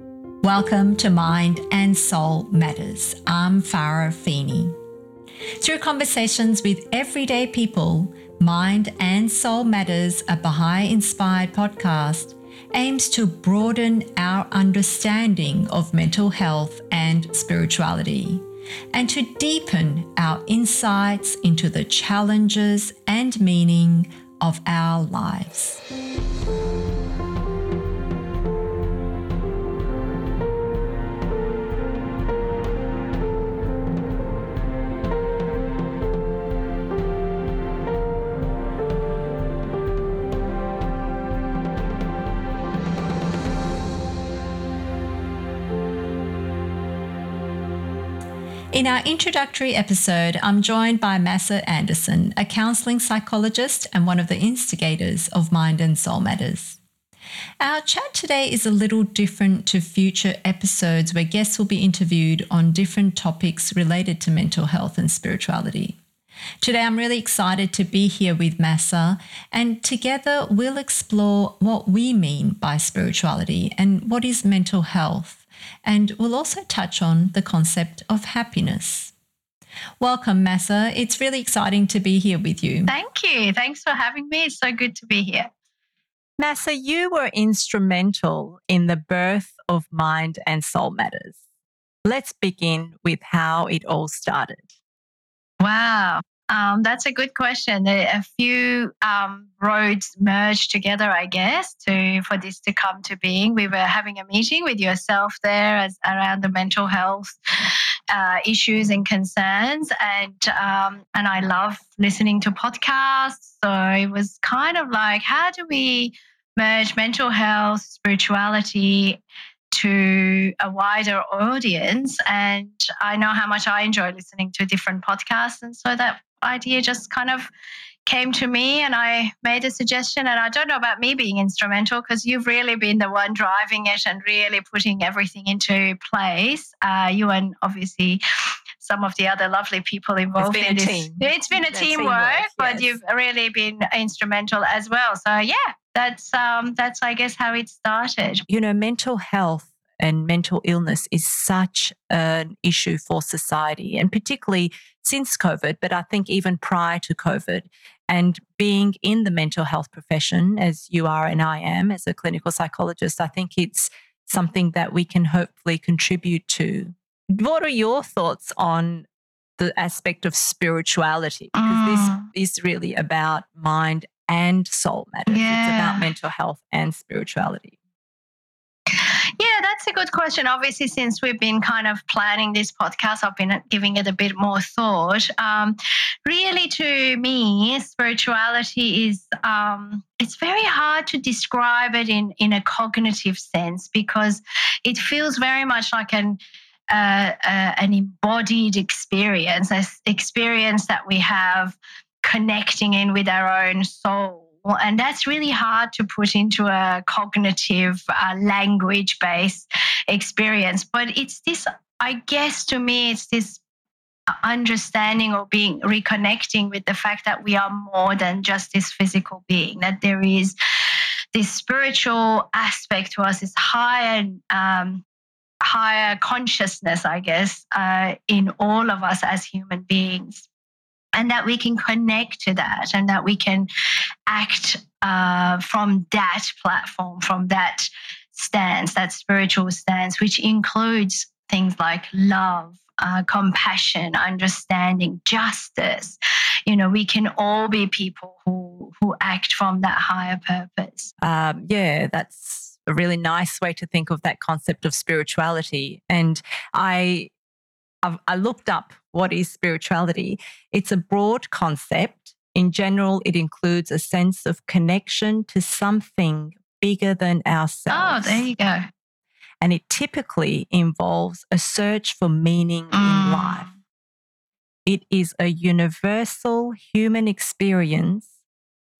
Welcome to Mind and Soul Matters. I'm Farah Feeney. Through conversations with everyday people, Mind and Soul Matters, a Baha'i inspired podcast, aims to broaden our understanding of mental health and spirituality and to deepen our insights into the challenges and meaning of our lives. In our introductory episode, I'm joined by Massa Anderson, a counseling psychologist and one of the instigators of Mind and Soul Matters. Our chat today is a little different to future episodes where guests will be interviewed on different topics related to mental health and spirituality. Today, I'm really excited to be here with Massa, and together we'll explore what we mean by spirituality and what is mental health and we'll also touch on the concept of happiness. Welcome, Massa. It's really exciting to be here with you. Thank you. Thanks for having me. It's so good to be here. Massa, you were instrumental in the birth of Mind and Soul Matters. Let's begin with how it all started. Wow. Um, that's a good question. A few um, roads merged together, I guess, to for this to come to being. We were having a meeting with yourself there as, around the mental health uh, issues and concerns, and um, and I love listening to podcasts. So it was kind of like, how do we merge mental health, spirituality, to a wider audience. And I know how much I enjoy listening to different podcasts. And so that idea just kind of came to me and I made a suggestion. And I don't know about me being instrumental because you've really been the one driving it and really putting everything into place. Uh, you and obviously some of the other lovely people involved in this. Team. It's been a teamwork, teamwork but you've really been instrumental as well. So yeah, that's um, that's I guess how it started. You know, mental health and mental illness is such an issue for society, and particularly since COVID, but I think even prior to COVID. And being in the mental health profession, as you are and I am as a clinical psychologist, I think it's something that we can hopefully contribute to. What are your thoughts on the aspect of spirituality? Because mm. this is really about mind and soul matters. Yeah. It's about mental health and spirituality. Yeah, that's a good question. Obviously, since we've been kind of planning this podcast, I've been giving it a bit more thought. Um, really, to me, spirituality is um, it's very hard to describe it in in a cognitive sense because it feels very much like an uh, uh, an embodied experience, an experience that we have connecting in with our own soul and that's really hard to put into a cognitive, uh, language based experience. But it's this, I guess to me, it's this understanding or being reconnecting with the fact that we are more than just this physical being, that there is this spiritual aspect to us, this higher, um, higher consciousness, I guess, uh, in all of us as human beings and that we can connect to that and that we can act uh, from that platform, from that stance, that spiritual stance, which includes things like love, uh, compassion, understanding, justice. You know, we can all be people who who act from that higher purpose. Um, yeah, that's a really nice way to think of that concept of spirituality. And I I've, I looked up what is spirituality. It's a broad concept. In general, it includes a sense of connection to something bigger than ourselves. Oh, there you go. And it typically involves a search for meaning mm. in life. It is a universal human experience,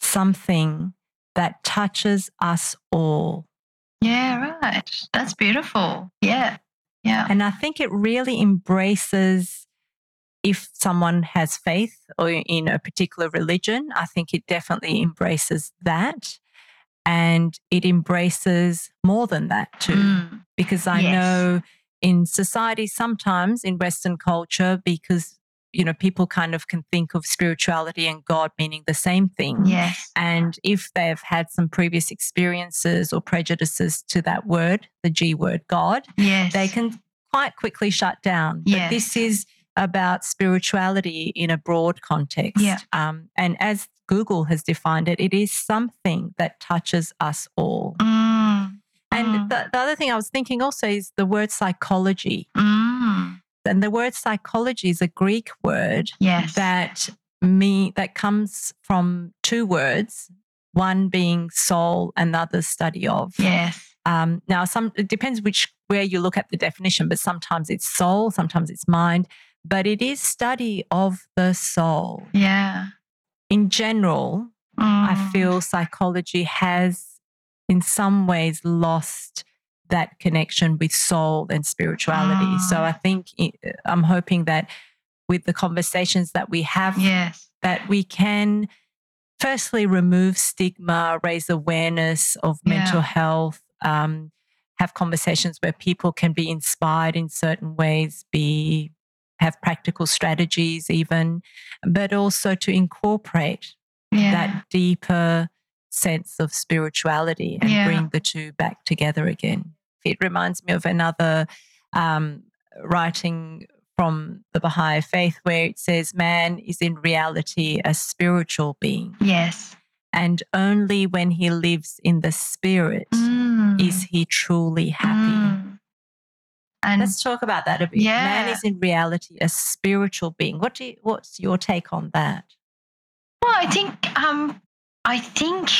something that touches us all. Yeah, right. That's beautiful. Yeah. Yeah. And I think it really embraces if someone has faith or in a particular religion, I think it definitely embraces that. and it embraces more than that too. Mm. Because I Yes. know in society, sometimes in Western culture, because you know people kind of can think of spirituality and God meaning the same thing. Yes. And if they've had some previous experiences or prejudices to that word, the G word, God, Yes. they can quite quickly shut down. But Yes. this is about spirituality in a broad context. Yeah. Um, and as Google has defined it, it is something that touches us all. Mm. And Mm. the, the other thing I was thinking also is the word psychology. Mm. And the word psychology is a Greek word Yes. that me that comes from two words, one being soul and the other study of. Yes. Um, now, some it depends which where you look at the definition, but sometimes it's soul, sometimes it's mind, but it is study of the soul. Yeah. In general, I Mm. feel psychology has, in some ways, lost that connection with soul and spirituality. So Ah. I think I'm hoping that with the conversations that we have, Yes. that we can firstly remove stigma, raise awareness of mental health, um, have conversations where people can be inspired in certain ways, be have practical strategies even, but also to incorporate Yeah. that deeper sense of spirituality and Yeah. bring the two back together again. It reminds me of another um, writing from the Baha'i faith where it says, Man is in reality a spiritual being, yes. and only when he lives in the spirit Mm. is he truly happy. Mm. And Let's talk about that a bit. Man is in reality a spiritual being. What do you, what's your take on that? Well, I think um, I think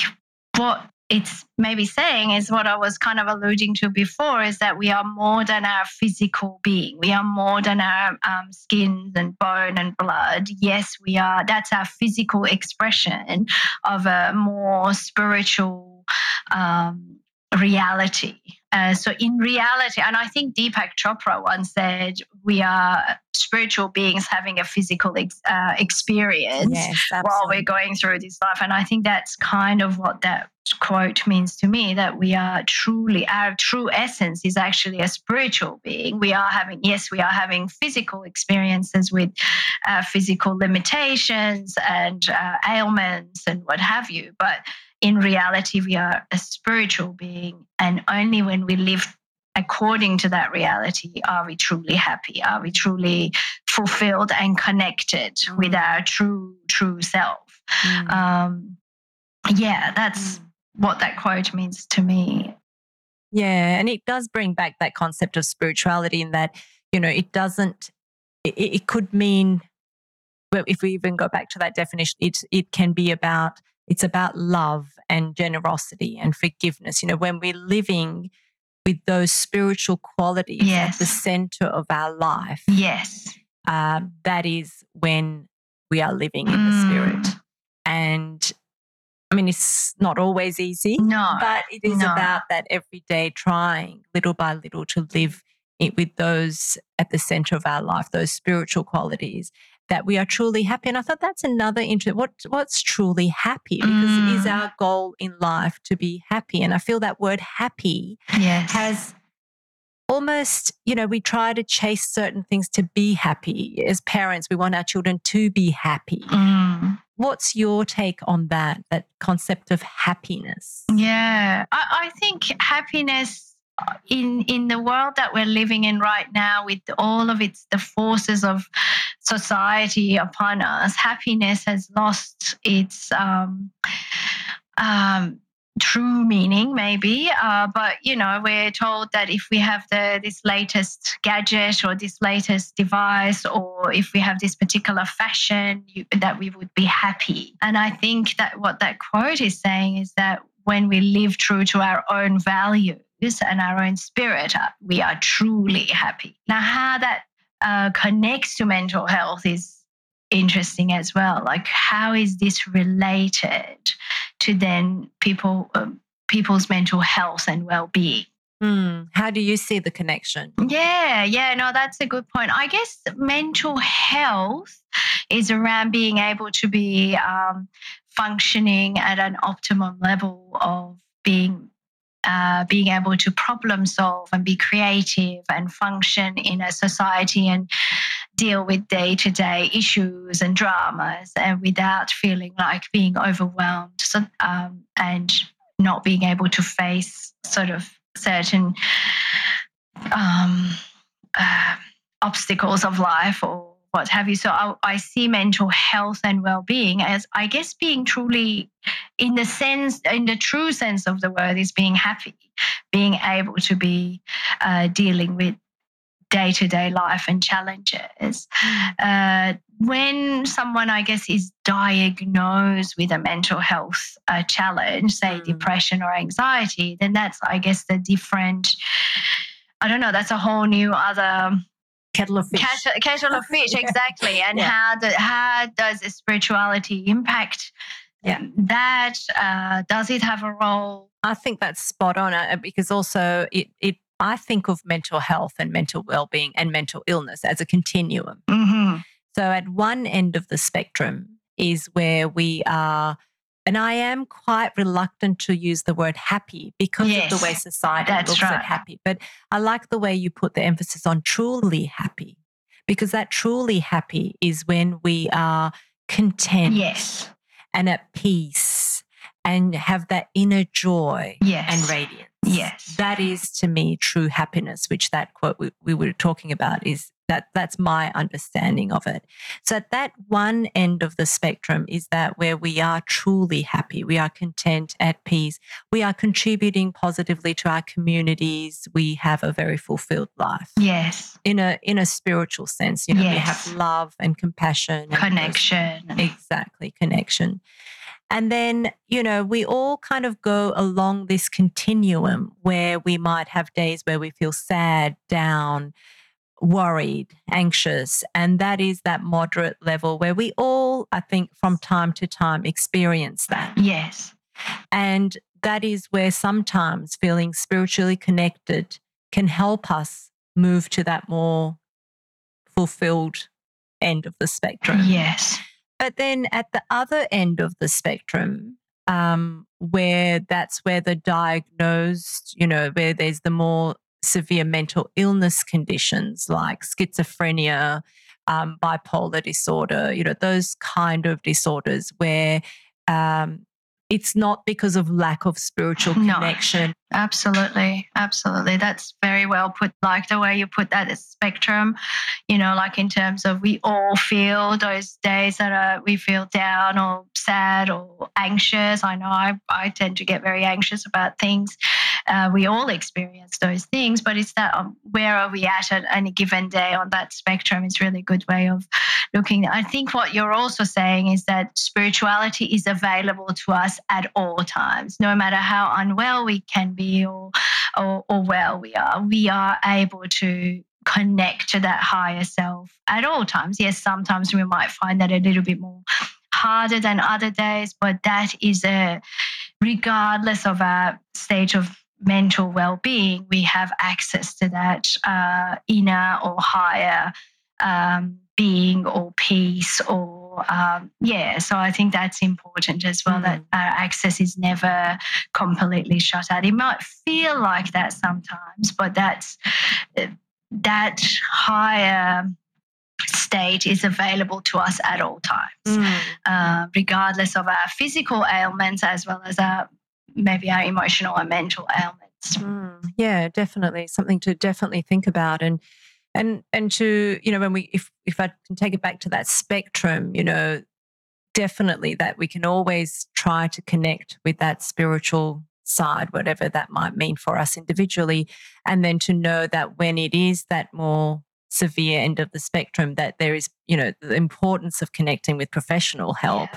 what it's maybe saying is what I was kind of alluding to before is that we are more than our physical being. We are more than our um, skin and bone and blood. Yes, we are. That's our physical expression of a more spiritual um, reality. Uh, so, in reality, and I think Deepak Chopra once said, we are spiritual beings having a physical ex- uh, experience Yes, while we're going through this life. And I think that's kind of what that quote means to me that we are truly, our true essence is actually a spiritual being. We are having, yes, we are having physical experiences with uh, physical limitations and uh, ailments and what have you. But in reality, we are a spiritual being. And only when we live according to that reality are we truly happy are we truly fulfilled and connected with Mm. our true true self Mm. um yeah that's Mm. What that quote means to me Yeah, and it does bring back that concept of spirituality in that, you know, it doesn't, it, it could mean, well, if we even go back to that definition, it, it can be about, it's about love and generosity and forgiveness. You know, when we're living with those spiritual qualities at the center of our life, yes um, that is when we are living in the spirit. Mm. And I mean, it's not always easy no. but it is no. about that everyday trying little by little to live it with those at the center of our life those spiritual qualities that we are truly happy. And i thought that's another interesting what what's truly happy? Because it is Mm. our goal in life to be happy. And i feel that word happy yes. has almost you know we try to chase certain things to be happy. As parents we want our children to be happy. Mm. What's your take on that that concept of happiness? Yeah, I, I think happiness uh, in in the world that we're living in right now, with all of its the forces of society upon us, happiness has lost its um, um, true meaning, maybe. Uh, but you know, we're told that if we have the this latest gadget or this latest device, or if we have this particular fashion, you, that we would be happy. And I think that what that quote is saying is that when we live true to our own values and our own spirit, uh, we are truly happy. Now, how that uh, connects to mental health is interesting as well. Like, how is this related to then people um, people's mental health and well-being? Hmm. How do you see the connection? Yeah, yeah, no, that's a good point. I guess mental health is around being able to be um, functioning at an optimum level of being uh, being able to problem solve and be creative and function in a society and deal with day to day issues and dramas and without feeling like being overwhelmed um, and not being able to face sort of certain um, uh, obstacles of life or what have you. So I, I, see mental health and well-being as, I guess, being truly, in the sense, in the true sense of the word, is being happy, being able to be uh, dealing with day-to-day life and challenges. Uh, when someone, I guess, is diagnosed with a mental health uh, challenge, say mm. depression or anxiety, then that's, I guess, the different. I don't know. That's a whole new other kettle of fish. Kettle, kettle of fish, exactly. And yeah. how the, how does spirituality impact yeah. that? Uh, does it have a role? I think that's spot on uh, because also it it I think of mental health and mental well-being and mental illness as a continuum. Mm-hmm. So at one end of the spectrum is where we are and I am quite reluctant to use the word happy because yes, of the way society looks right. at happy. But I like the way you put the emphasis on truly happy, because that truly happy is when we are content yes. and at peace and have that inner joy yes. and radiance. Yes. That is to me true happiness, which that quote we, we were talking about is that that's my understanding of it. So at that one end of the spectrum is that where we are truly happy, we are content, at peace, we are contributing positively to our communities, we have a very fulfilled life. Yes. In a in a spiritual sense, you know, yes. we have love and compassion, and connection. exactly, connection. And then, you know, we all kind of go along this continuum where we might have days where we feel sad, down, worried, anxious. And that is that moderate level where we all, I think, from time to time experience that. Yes. And that is where sometimes feeling spiritually connected can help us move to that more fulfilled end of the spectrum. Yes. But then at the other end of the spectrum, um, where that's where the diagnosed, you know, where there's the more severe mental illness conditions like schizophrenia, um, bipolar disorder, you know, those kind of disorders where um, it's not because of lack of spiritual connection. No, absolutely. Absolutely. That's very well put. Like the way you put that spectrum, you know, like in terms of we all feel those days that are, we feel down or sad or anxious. I know I, I tend to get very anxious about things. Uh, we all experience those things, but it's that um, where are we at at any given day on that spectrum is really a good way of looking. I think what you're also saying is that spirituality is available to us at all times, no matter how unwell we can be or, or, or well we are. We are able to connect to that higher self at all times. Yes, sometimes we might find that a little bit more harder than other days, but that is a regardless of our stage of mental well-being, we have access to that uh, inner or higher um, being or peace or um, yeah so i think that's important as well mm. that our access is never completely shut out it might feel like that sometimes but that's that higher state is available to us at all times mm. uh, regardless of our physical ailments as well as our maybe our emotional and mental ailments mm. yeah definitely something to definitely think about and and and to you know when we if if i can take it back to that spectrum you know definitely that we can always try to connect with that spiritual side whatever that might mean for us individually and then to know that when it is that more severe end of the spectrum that there is you know the importance of connecting with professional help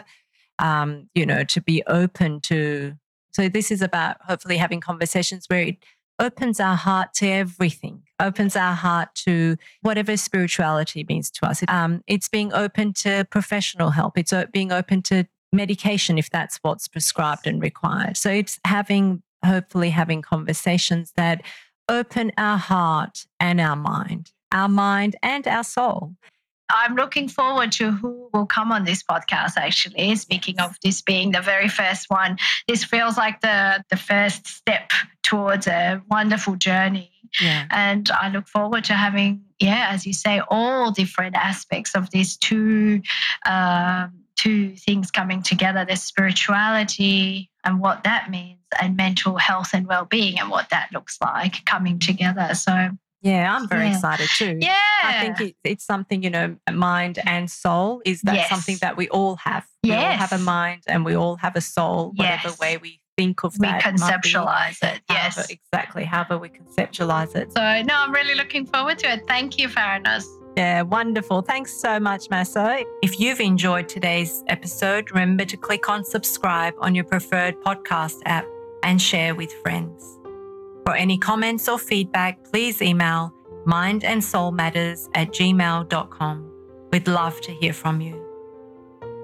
yeah. um you know to be open to so this is about hopefully having conversations where it opens our heart to everything, opens our heart to whatever spirituality means to us. Um, it's being open to professional help. It's being open to medication if that's what's prescribed and required. So it's having, hopefully, having conversations that open our heart and our mind, our mind and our soul. I'm looking forward to who will come on this podcast. Actually, speaking of this being the very first one, this feels like the the first step towards a wonderful journey. Yeah. And I look forward to having, yeah, as you say, all different aspects of these two um, two things coming together: the spirituality and what that means, and mental health and well-being and what that looks like coming together. So Yeah, I'm very Yeah. excited too. yeah, I think it, it's something, you know, mind and soul is that Yes. something that we all have. We all have a mind and we all have a soul, whatever Yes. way we think of we that. be, conceptualize it. Yes. however- exactly. However we conceptualize it. So no, I'm really looking forward to it. Thank you, Farinas. Yeah, wonderful. Thanks so much, Massa. If you've enjoyed today's episode, remember to click on subscribe on your preferred podcast app and share with friends. For any comments or feedback, please email mindandsoulmatters at gmail.com. We'd love to hear from you.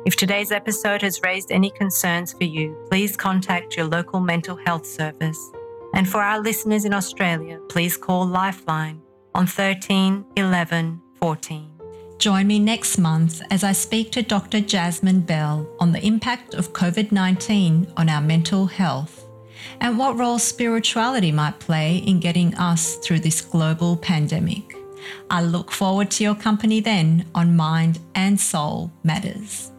If today's episode has raised any concerns for you, please contact your local mental health service. And for our listeners in Australia, please call Lifeline on 13 11 14. Join me next month as I speak to Dr. Jasmine Bell on the impact of COVID 19 on our mental health and what role spirituality might play in getting us through this global pandemic. I look forward to your company then on Mind and Soul Matters.